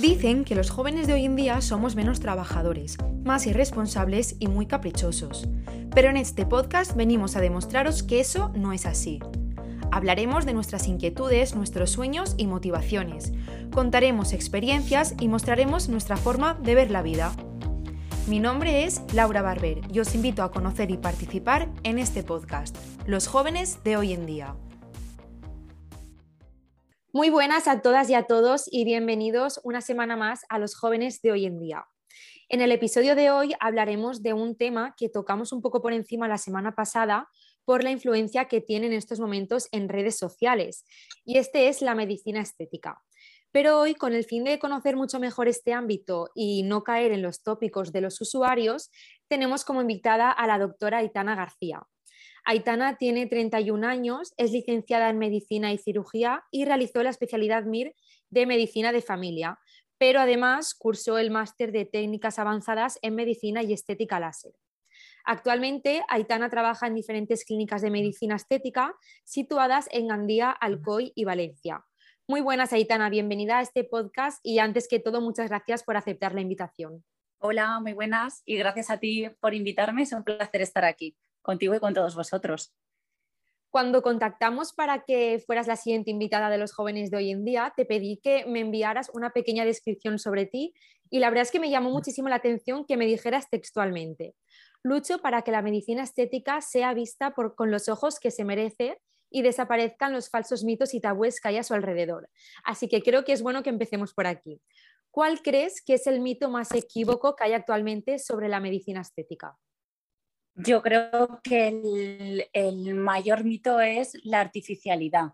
Dicen que los jóvenes de hoy en día somos menos trabajadores, más irresponsables y muy caprichosos. Pero en este podcast venimos a demostraros que eso no es así. Hablaremos de nuestras inquietudes, nuestros sueños y motivaciones. Contaremos experiencias y mostraremos nuestra forma de ver la vida. Mi nombre es Laura Barber y os invito a conocer y participar en este podcast, Los jóvenes de hoy en día. Muy buenas a todas y a todos y bienvenidos una semana más a los jóvenes de hoy en día. En el episodio de hoy hablaremos de un tema que tocamos un poco por encima la semana pasada por la influencia que tiene en estos momentos en redes sociales y este es la medicina estética. Pero hoy, con el fin de conocer mucho mejor este ámbito y no caer en los tópicos de los usuarios, tenemos como invitada a la doctora Aitana García. Aitana tiene 31 años, es licenciada en Medicina y Cirugía y realizó la especialidad MIR de Medicina de Familia, pero además cursó el máster de Técnicas Avanzadas en Medicina y Estética Láser. Actualmente, Aitana trabaja en diferentes clínicas de medicina estética situadas en Gandía, Alcoy y Valencia. Muy buenas, Aitana, bienvenida a este podcast y antes que todo, muchas gracias por aceptar la invitación. Hola, muy buenas y gracias a ti por invitarme. Es un placer estar aquí contigo y con todos vosotros. Cuando contactamos para que fueras la siguiente invitada de los jóvenes de hoy en día, te pedí que me enviaras una pequeña descripción sobre ti y la verdad es que me llamó muchísimo la atención que me dijeras textualmente. Lucho para que la medicina estética sea vista por, con los ojos que se merece y desaparezcan los falsos mitos y tabúes que hay a su alrededor. Así que creo que es bueno que empecemos por aquí. ¿Cuál crees que es el mito más equívoco que hay actualmente sobre la medicina estética? Yo creo que el, mayor mito es la artificialidad.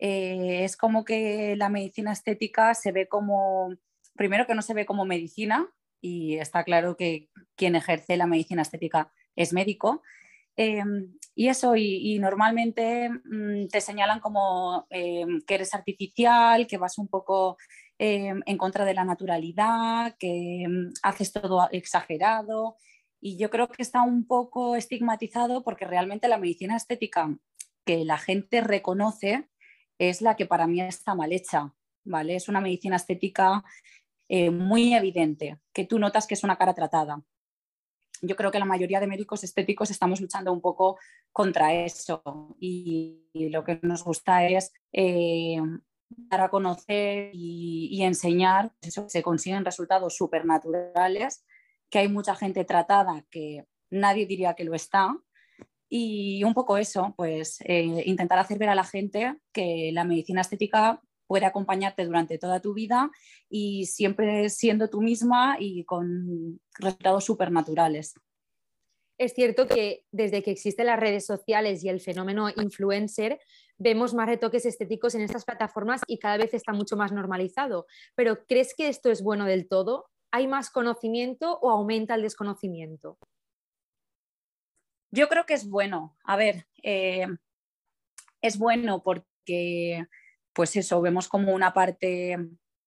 Eh, es como que la medicina estética se ve como, primero que no se ve como medicina, y está claro que quien ejerce la medicina estética es médico. Eh, y eso, y, normalmente mm, te señalan como eh, que eres artificial, que vas un poco en contra de la naturalidad, que mm, haces todo exagerado y yo creo que está un poco estigmatizado porque realmente la medicina estética que la gente reconoce es la que para mí está mal hecha, ¿vale? Es una medicina estética eh, muy evidente, que tú notas que es una cara tratada. Yo creo que la mayoría de médicos estéticos estamos luchando un poco contra eso y, lo que nos gusta es eh, dar a conocer y, enseñar, pues eso, se consiguen resultados supernaturales que hay mucha gente tratada que nadie diría que lo está. Y un poco eso, pues eh, intentar hacer ver a la gente que la medicina estética puede acompañarte durante toda tu vida y siempre siendo tú misma y con resultados supernaturales. Es cierto que desde que existen las redes sociales y el fenómeno influencer, vemos más retoques estéticos en estas plataformas y cada vez está mucho más normalizado. Pero ¿crees que esto es bueno del todo? ¿Hay más conocimiento o aumenta el desconocimiento? Yo creo que es bueno. A ver, eh, es bueno porque, pues eso, vemos como una parte,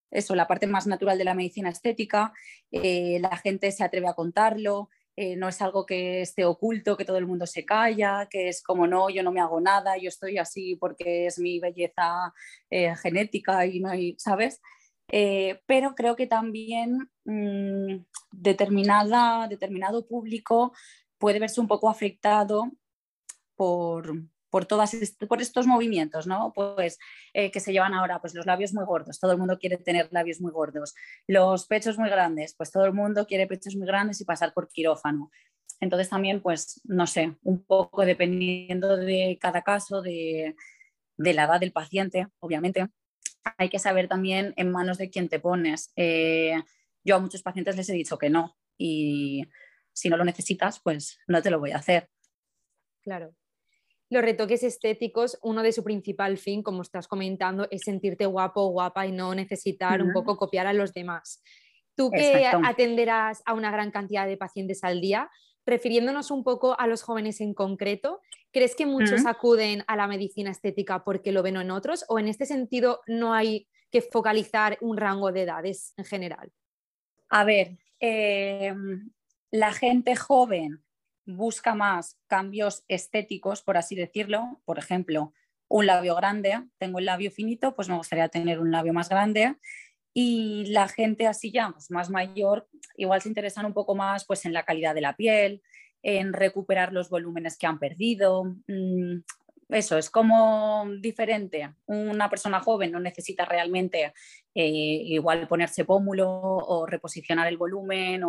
eso, la parte más natural de la medicina estética, eh, la gente se atreve a contarlo, eh, no es algo que esté oculto, que todo el mundo se calla, que es como no, yo no me hago nada, yo estoy así porque es mi belleza genética y no hay, ¿sabes? Eh, pero creo que también mm, determinada, determinado público puede verse un poco afectado por, por, todas por estos movimientos, ¿no? Pues eh, que se llevan ahora, pues los labios muy gordos, todo el mundo quiere tener labios muy gordos, los pechos muy grandes, pues todo el mundo quiere pechos muy grandes y pasar por quirófano. Entonces también, pues, no sé, un poco dependiendo de cada caso, de, de la edad del paciente, obviamente, hay que saber también en manos de quién te pones. Eh, yo a muchos pacientes les he dicho que no y si no lo necesitas, pues no te lo voy a hacer. Claro. Los retoques estéticos, uno de su principal fin, como estás comentando, es sentirte guapo o guapa y no necesitar un poco copiar a los demás. Tú que atenderás a una gran cantidad de pacientes al día, refiriéndonos un poco a los jóvenes en concreto, ¿crees que muchos acuden a la medicina estética porque lo ven en otros o en este sentido no hay que focalizar un rango de edades en general? A ver, em, la gente joven busca más cambios estéticos, por así decirlo. Por ejemplo, un labio grande, tengo el labio finito, pues me gustaría tener un labio más grande. Y la gente así ya pues, más mayor igual se interesan un poco más pues, en la calidad de la piel, en recuperar los volúmenes que han perdido. Mm, eso es como diferente. Una persona joven no necesita realmente eh, igual ponerse pómulo o reposicionar el volumen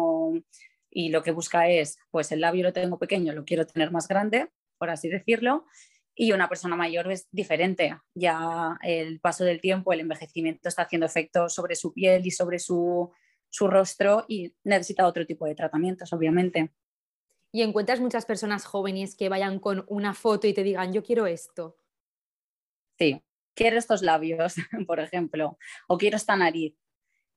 y lo que busca es, pues el labio lo tengo pequeño, lo quiero tener más grande, por así decirlo, y una persona mayor es diferente. Ya el paso del tiempo, el envejecimiento está haciendo efecto sobre su piel y sobre su, su rostro y necesita otro tipo de tratamientos, obviamente. Y encuentras muchas personas jóvenes que vayan con una foto y te digan, yo quiero esto. Sí, quiero estos labios, por ejemplo, o quiero esta nariz.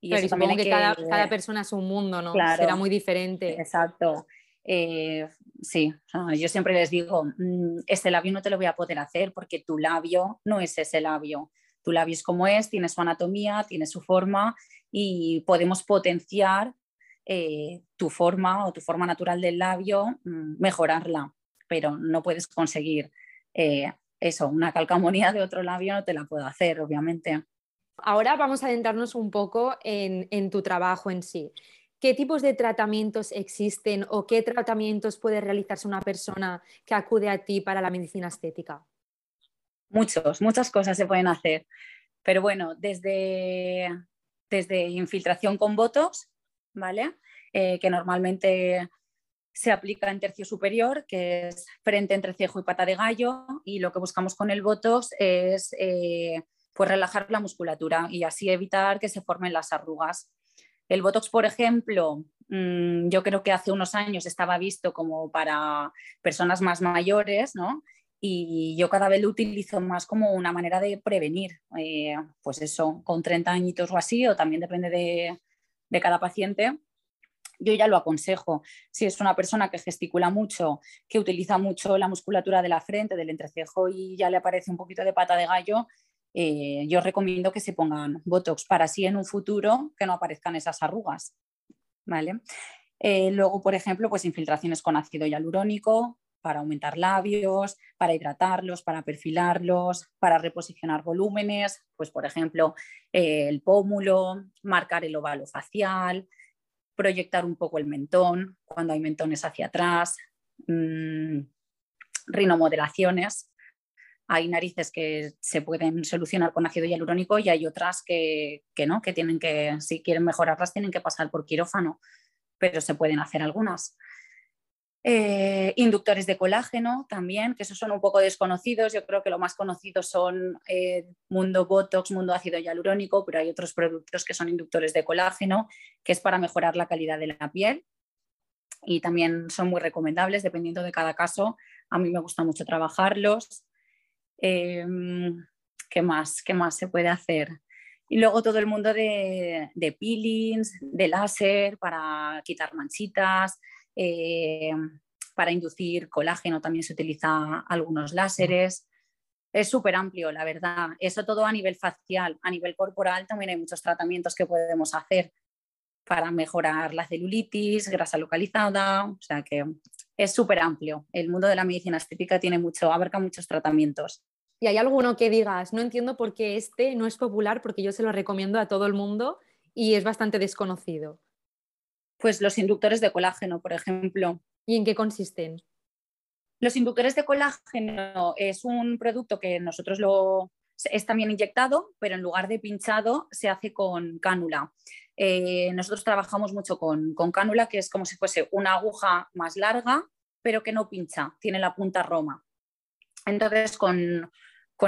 Y eso también que, cada, cada, persona es un mundo, ¿no? Será muy diferente. Exacto. Eh, sí, yo siempre les digo, mm, este labio no te lo voy a poder hacer porque tu labio no es ese labio. Tu labio es como es, tiene su anatomía, tiene su forma y podemos potenciar eh, tu forma o tu forma natural del labio, mm, mejorarla, pero no puedes conseguir eh, eso, una calcamonía de otro labio no te la puedo hacer, obviamente. Ahora vamos a adentrarnos un poco en, en tu trabajo en sí. ¿Qué tipos de tratamientos existen o qué tratamientos puede realizarse una persona que acude a ti para la medicina estética? Muchos, muchas cosas se pueden hacer. Pero bueno, desde, desde infiltración con botox, ¿vale? Eh, que normalmente se aplica en tercio superior, que es frente entre cejo y pata de gallo, y lo que buscamos con el botox es eh, pues relajar la musculatura y así evitar que se formen las arrugas. El Botox, por ejemplo, mm, yo creo que hace unos años estaba visto como para personas más mayores, ¿no? Y yo cada vez lo utilizo más como una manera de prevenir, eh, pues eso, con 30 añitos o así, o también depende de, de cada paciente, yo ya lo aconsejo. Si es una persona que gesticula mucho, que utiliza mucho la musculatura de la frente, del entrecejo y ya le aparece un poquito de pata de gallo, eh, yo recomiendo que se pongan Botox para así en un futuro que no aparezcan esas arrugas. ¿vale? Eh, luego, por ejemplo, pues infiltraciones con ácido hialurónico para aumentar labios, para hidratarlos, para perfilarlos, para reposicionar volúmenes, pues por ejemplo, eh, el pómulo, marcar el óvalo facial, proyectar un poco el mentón cuando hay mentones hacia atrás, mmm, rinomodelaciones hay narices que se pueden solucionar con ácido hialurónico y hay otras que, no, que tienen que, si quieren mejorarlas, tienen que pasar por quirófano, pero se pueden hacer algunas. Eh, inductores de colágeno también, que esos son un poco desconocidos. Yo creo que lo más conocido son eh, mundo Botox, mundo ácido hialurónico, pero hay otros productos que son inductores de colágeno, que es para mejorar la calidad de la piel. Y también son muy recomendables dependiendo de cada caso. A mí me gusta mucho trabajarlos. Em, ¿Qué más? ¿Qué más se puede hacer? Y luego todo el mundo de, peelings, de láser para quitar manchitas, eh, para inducir colágeno también se utiliza algunos láseres. Es súper amplio, la verdad. Eso todo a nivel facial. A nivel corporal también hay muchos tratamientos que podemos hacer para mejorar la celulitis, grasa localizada. O sea que es súper amplio. El mundo de la medicina estética tiene mucho, abarca muchos tratamientos. ¿Y hay alguno que digas, no entiendo por qué este no es popular porque yo se lo recomiendo a todo el mundo y es bastante desconocido? Pues los inductores de colágeno, por ejemplo. ¿Y en qué consisten? Los inductores de colágeno es un producto que nosotros lo es también inyectado, pero en lugar de pinchado se hace con cánula. Eh, nosotros trabajamos mucho con, con, cánula, que es como si fuese una aguja más larga, pero que no pincha, tiene la punta roma. Entonces, con,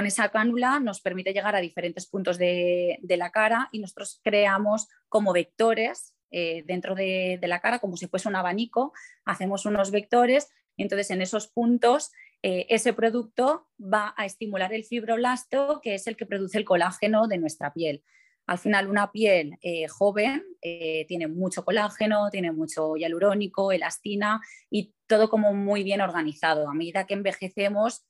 esa cánula nos permite llegar a diferentes puntos de, la cara y nosotros creamos como vectores eh, dentro de, la cara, como si fuese un abanico, hacemos unos vectores entonces en esos puntos eh, ese producto va a estimular el fibroblasto, que es el que produce el colágeno de nuestra piel. Al final, una piel eh, joven tiene mucho colágeno, tiene mucho hialurónico, elastina y todo como muy bien organizado. A medida que envejecemos,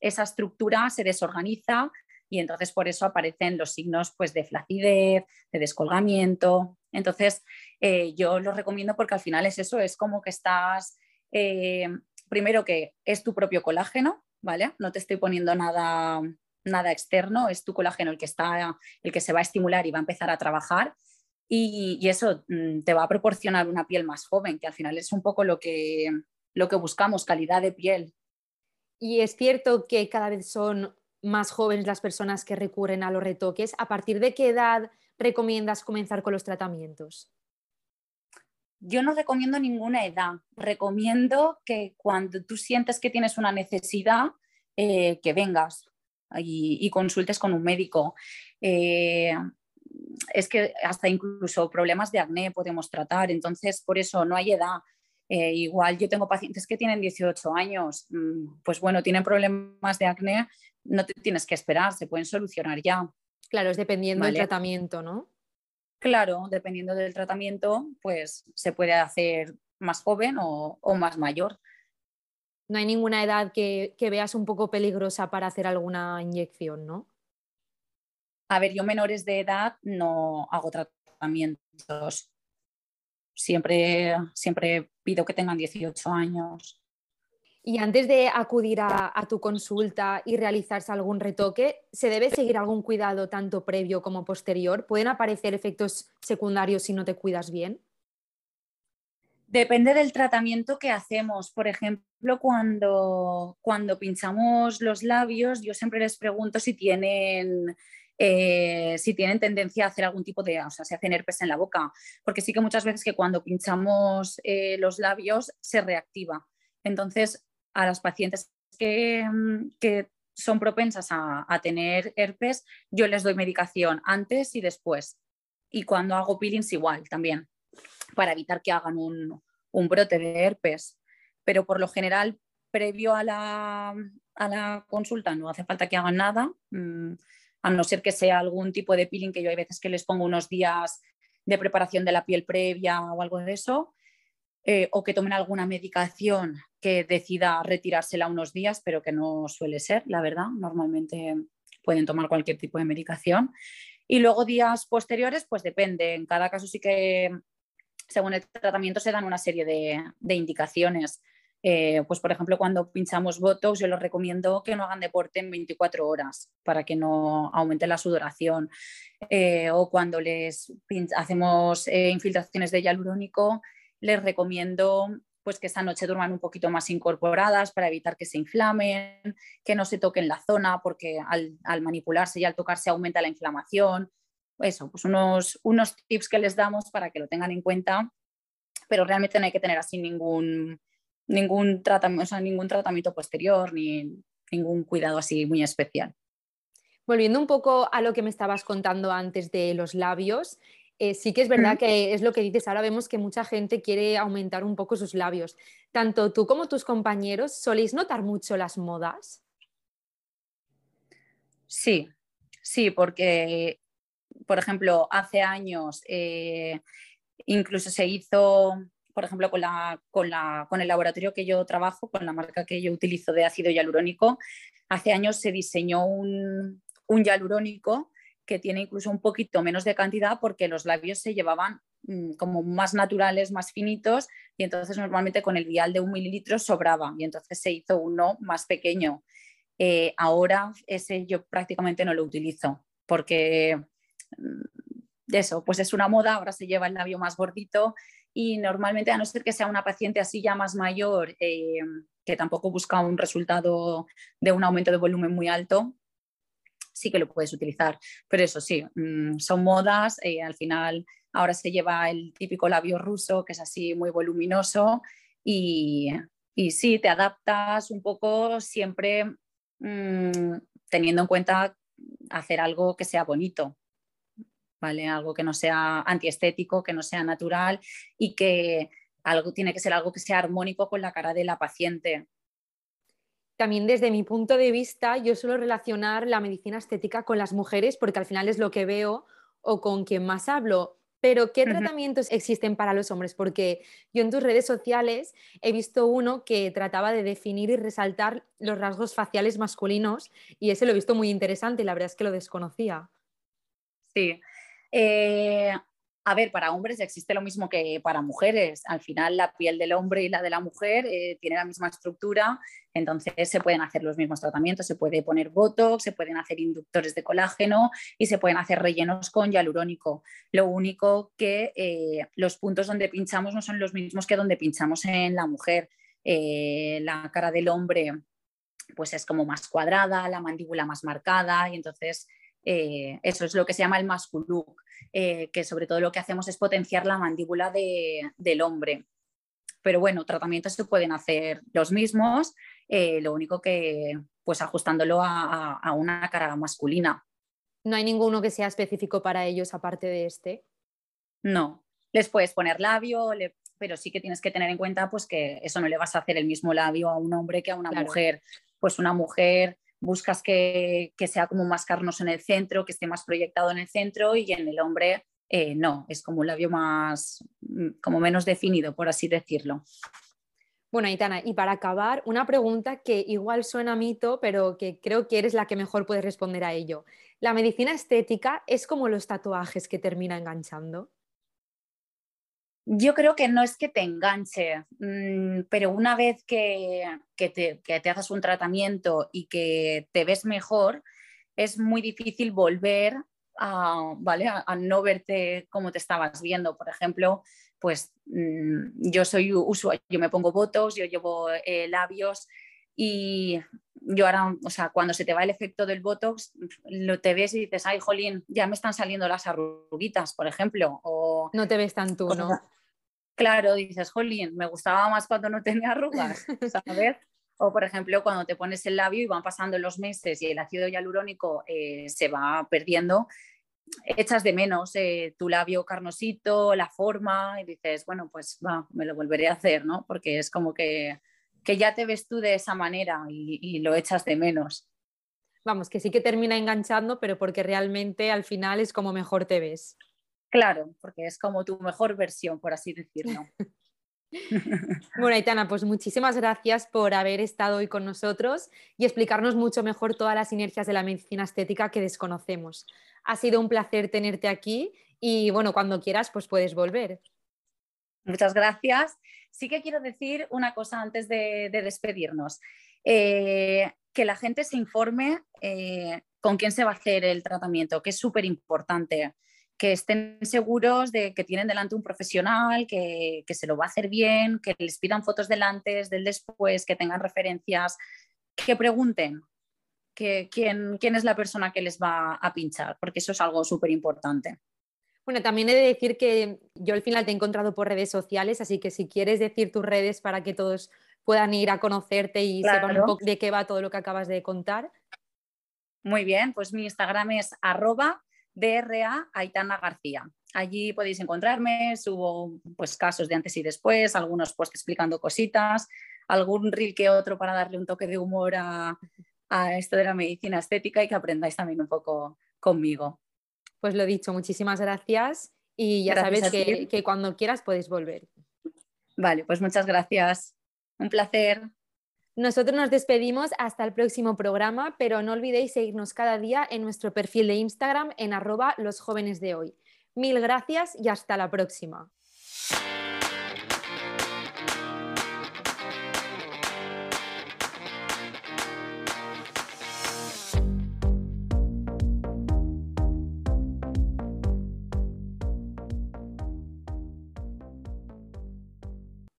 esa estructura se desorganiza y entonces por eso aparecen los signos pues, de flacidez, de descolgamiento. Entonces eh, yo lo recomiendo porque al final es eso, es como que estás, eh, primero que es tu propio colágeno, ¿vale? No te estoy poniendo nada, nada externo, es tu colágeno el que, está, el que se va a estimular y va a empezar a trabajar. Y, eso mm, te va a proporcionar una piel más joven, que al final es un poco lo que, lo que buscamos, calidad de piel. Y es cierto que cada vez son más jóvenes las personas que recurren a los retoques. ¿A partir de qué edad recomiendas comenzar con los tratamientos? Yo no recomiendo ninguna edad. Recomiendo que cuando tú sientes que tienes una necesidad, eh, que vengas y, consultes con un médico. Eh, es que hasta incluso problemas de acné podemos tratar, entonces por eso no hay edad. Eh, igual yo tengo pacientes que tienen 18 años, mm, pues bueno, tienen problemas de acné, no te tienes que esperar, se pueden solucionar ya. Claro, es dependiendo del tratamiento, ¿no? Claro, dependiendo del tratamiento, pues se puede hacer más joven o, más mayor. No hay ninguna edad que, veas un poco peligrosa para hacer alguna inyección, ¿no? A ver, yo menores de edad no hago tratamientos. Siempre, siempre pido que tengan 18 años. Y antes de acudir a, tu consulta y realizarse algún retoque, ¿se debe seguir algún cuidado tanto previo como posterior? ¿Pueden aparecer efectos secundarios si no te cuidas bien? Depende del tratamiento que hacemos. Por ejemplo, cuando, cuando pinchamos los labios, yo siempre les pregunto si tienen, eh, si tienen tendencia a hacer algún tipo de, o sea, si hacen herpes en la boca, porque sí que muchas veces que cuando pinchamos eh, los labios se reactiva. Entonces, a las pacientes mm, que, son propensas a, tener herpes, yo les doy medicación antes y después. Y cuando hago peelings igual también, para evitar que hagan un, brote de herpes. Pero por lo general, previo a la, a la consulta, no hace falta que hagan nada, mm, a no ser que sea algún tipo de peeling que yo hay veces que les pongo unos días de preparación de la piel previa o algo de eso. Eh, o que tomen alguna medicación que decida retirársela unos días, pero que no suele ser, la verdad. Normalmente pueden tomar cualquier tipo de medicación. Y luego días posteriores, pues depende. En cada caso sí que, según el tratamiento, se dan una serie de, indicaciones. Eh, pues por ejemplo, cuando pinchamos Botox, yo les recomiendo que no hagan deporte en 24 horas para que no aumente la sudoración. Eh, o cuando les hacemos infiltraciones de hialurónico, les recomiendo pues que esa noche duerman un poquito más incorporadas para evitar que se inflamen, que no se toquen la zona porque al, manipularse y al tocarse aumenta la inflamación. Eso, pues unos, unos tips que les damos para que lo tengan en cuenta, pero realmente no hay que tener así ningún, ningún, tratamiento, ningún tratamiento posterior ni ningún cuidado así muy especial. Volviendo un poco a lo que me estabas contando antes de los labios, eh, sí que es verdad que es lo que dices, ahora vemos que mucha gente quiere aumentar un poco sus labios. Tanto tú como tus compañeros, ¿soléis notar mucho las modas? Sí, sí, porque, por ejemplo, hace años eh, incluso se hizo, por ejemplo, con, la, con, la, con el laboratorio que yo trabajo, con la marca que yo utilizo de ácido hialurónico, hace años se diseñó un, un hialurónico que tiene incluso un poquito menos de cantidad porque los labios se llevaban mm, como más naturales, más finitos y entonces normalmente con el vial de un mililitro sobraba y entonces se hizo uno más pequeño. Eh, ahora ese yo prácticamente no lo utilizo porque mm, eso, pues es una moda, ahora se lleva el labio más gordito y normalmente a no ser que sea una paciente así ya más mayor, eh, que tampoco busca un resultado de un aumento de volumen muy alto, sí que lo puedes utilizar. Pero eso sí, mm, son modas, eh, al final ahora se lleva el típico labio ruso, que es así muy voluminoso, y, y sí, te adaptas un poco siempre mm, teniendo en cuenta hacer algo que sea bonito. ¿Vale? Algo que no sea antiestético, que no sea natural y que algo tiene que ser algo que sea armónico con la cara de la paciente también desde mi punto de vista, yo suelo relacionar la medicina estética con las mujeres porque al final es lo que veo o con quien más hablo. Pero, ¿qué tratamientos existen para los hombres? Porque yo en tus redes sociales he visto uno que trataba de definir y resaltar los rasgos faciales masculinos y ese lo he visto muy interesante y la verdad es que lo desconocía. Sí. Eh, a ver, para hombres existe lo mismo que para mujeres. Al final la piel del hombre y la de la mujer eh, tiene la misma estructura, entonces se pueden hacer los mismos tratamientos, se puede poner botox, se pueden hacer inductores de colágeno y se pueden hacer rellenos con hialurónico. Lo único que eh, los puntos donde pinchamos no son los mismos que donde pinchamos en la mujer. Eh, la cara del hombre pues es como más cuadrada, la mandíbula más marcada y entonces eh, eso es lo que se llama el masculuk, eh, que sobre todo lo que hacemos es potenciar la mandíbula del hombre. Pero bueno, tratamientos se pueden hacer los mismos, eh, lo único que pues ajustándolo a, una cara masculina. ¿No hay ninguno que sea específico para ellos aparte de este? No, les puedes poner labio, pero sí que tienes que tener en cuenta pues que eso no le vas a hacer el mismo labio a un hombre que a una mujer. Pues una mujer buscas que, sea como más carnoso en el centro, que esté más proyectado en el centro y en el hombre eh, no, es como un labio más, mm, como menos definido, por así decirlo. Bueno, Aitana, y para acabar, una pregunta que igual suena mito, pero que creo que eres la que mejor puede responder a ello. ¿La medicina estética es como los tatuajes que termina enganchando? Yo creo que no es que te enganche, mm, pero una vez que, te, que, haces un tratamiento y que te ves mejor, es muy difícil volver a, ¿vale? a, no verte como te estabas viendo. Por ejemplo, pues mm, yo soy usuario, yo me pongo votos, yo llevo eh, labios y yo ahora, o sea, cuando se te va el efecto del Botox, lo te ves y dices, ay, jolín, ya me están saliendo las arruguitas, por ejemplo. O, no te ves tan tú, ¿no? Claro, dices, jolín, me gustaba más cuando no tenía arrugas, ¿sabes? O, por ejemplo, cuando te pones el labio y van pasando los meses y el ácido hialurónico eh, se va perdiendo, echas de menos eh, tu labio carnosito, la forma, y dices, bueno, pues va, me lo volveré a hacer, ¿no? Porque es como que, ya te ves tú de esa manera y, y lo echas de menos. Vamos, que sí que termina enganchando, pero porque realmente al final es como mejor te ves. Claro, porque es como tu mejor versión, por así decirlo. Bueno, Aitana, pues muchísimas gracias por haber estado hoy con nosotros y explicarnos mucho mejor todas las sinergias de la medicina estética que desconocemos. Ha sido un placer tenerte aquí y bueno, cuando quieras, pues puedes volver. Muchas gracias. Sí que quiero decir una cosa antes de, despedirnos. Eh, que la gente se informe eh, con quién se va a hacer el tratamiento, que es súper importante que estén seguros de que tienen delante un profesional, que, se lo va a hacer bien, que les pidan fotos del antes, del después, que tengan referencias, que pregunten que, quién, quién es la persona que les va a pinchar, porque eso es algo súper importante. Bueno, también he de decir que yo al final te he encontrado por redes sociales, así que si quieres decir tus redes para que todos puedan ir a conocerte y sepan un poco de qué va todo lo que acabas de contar. Muy bien, pues mi Instagram es arroba DRA Aitana García. Allí podéis encontrarme, subo pues, casos de antes y después, algunos posts explicando cositas, algún reel que otro para darle un toque de humor a, esto de la medicina estética y que aprendáis también un poco conmigo. Pues lo dicho, muchísimas gracias y ya sabes que, que cuando quieras puedes volver. Vale, pues muchas gracias. Un placer. Nosotros nos despedimos hasta el próximo programa, pero no olvidéis seguirnos cada día en nuestro perfil de Instagram en arroba los jóvenes de hoy. Mil gracias y hasta la próxima.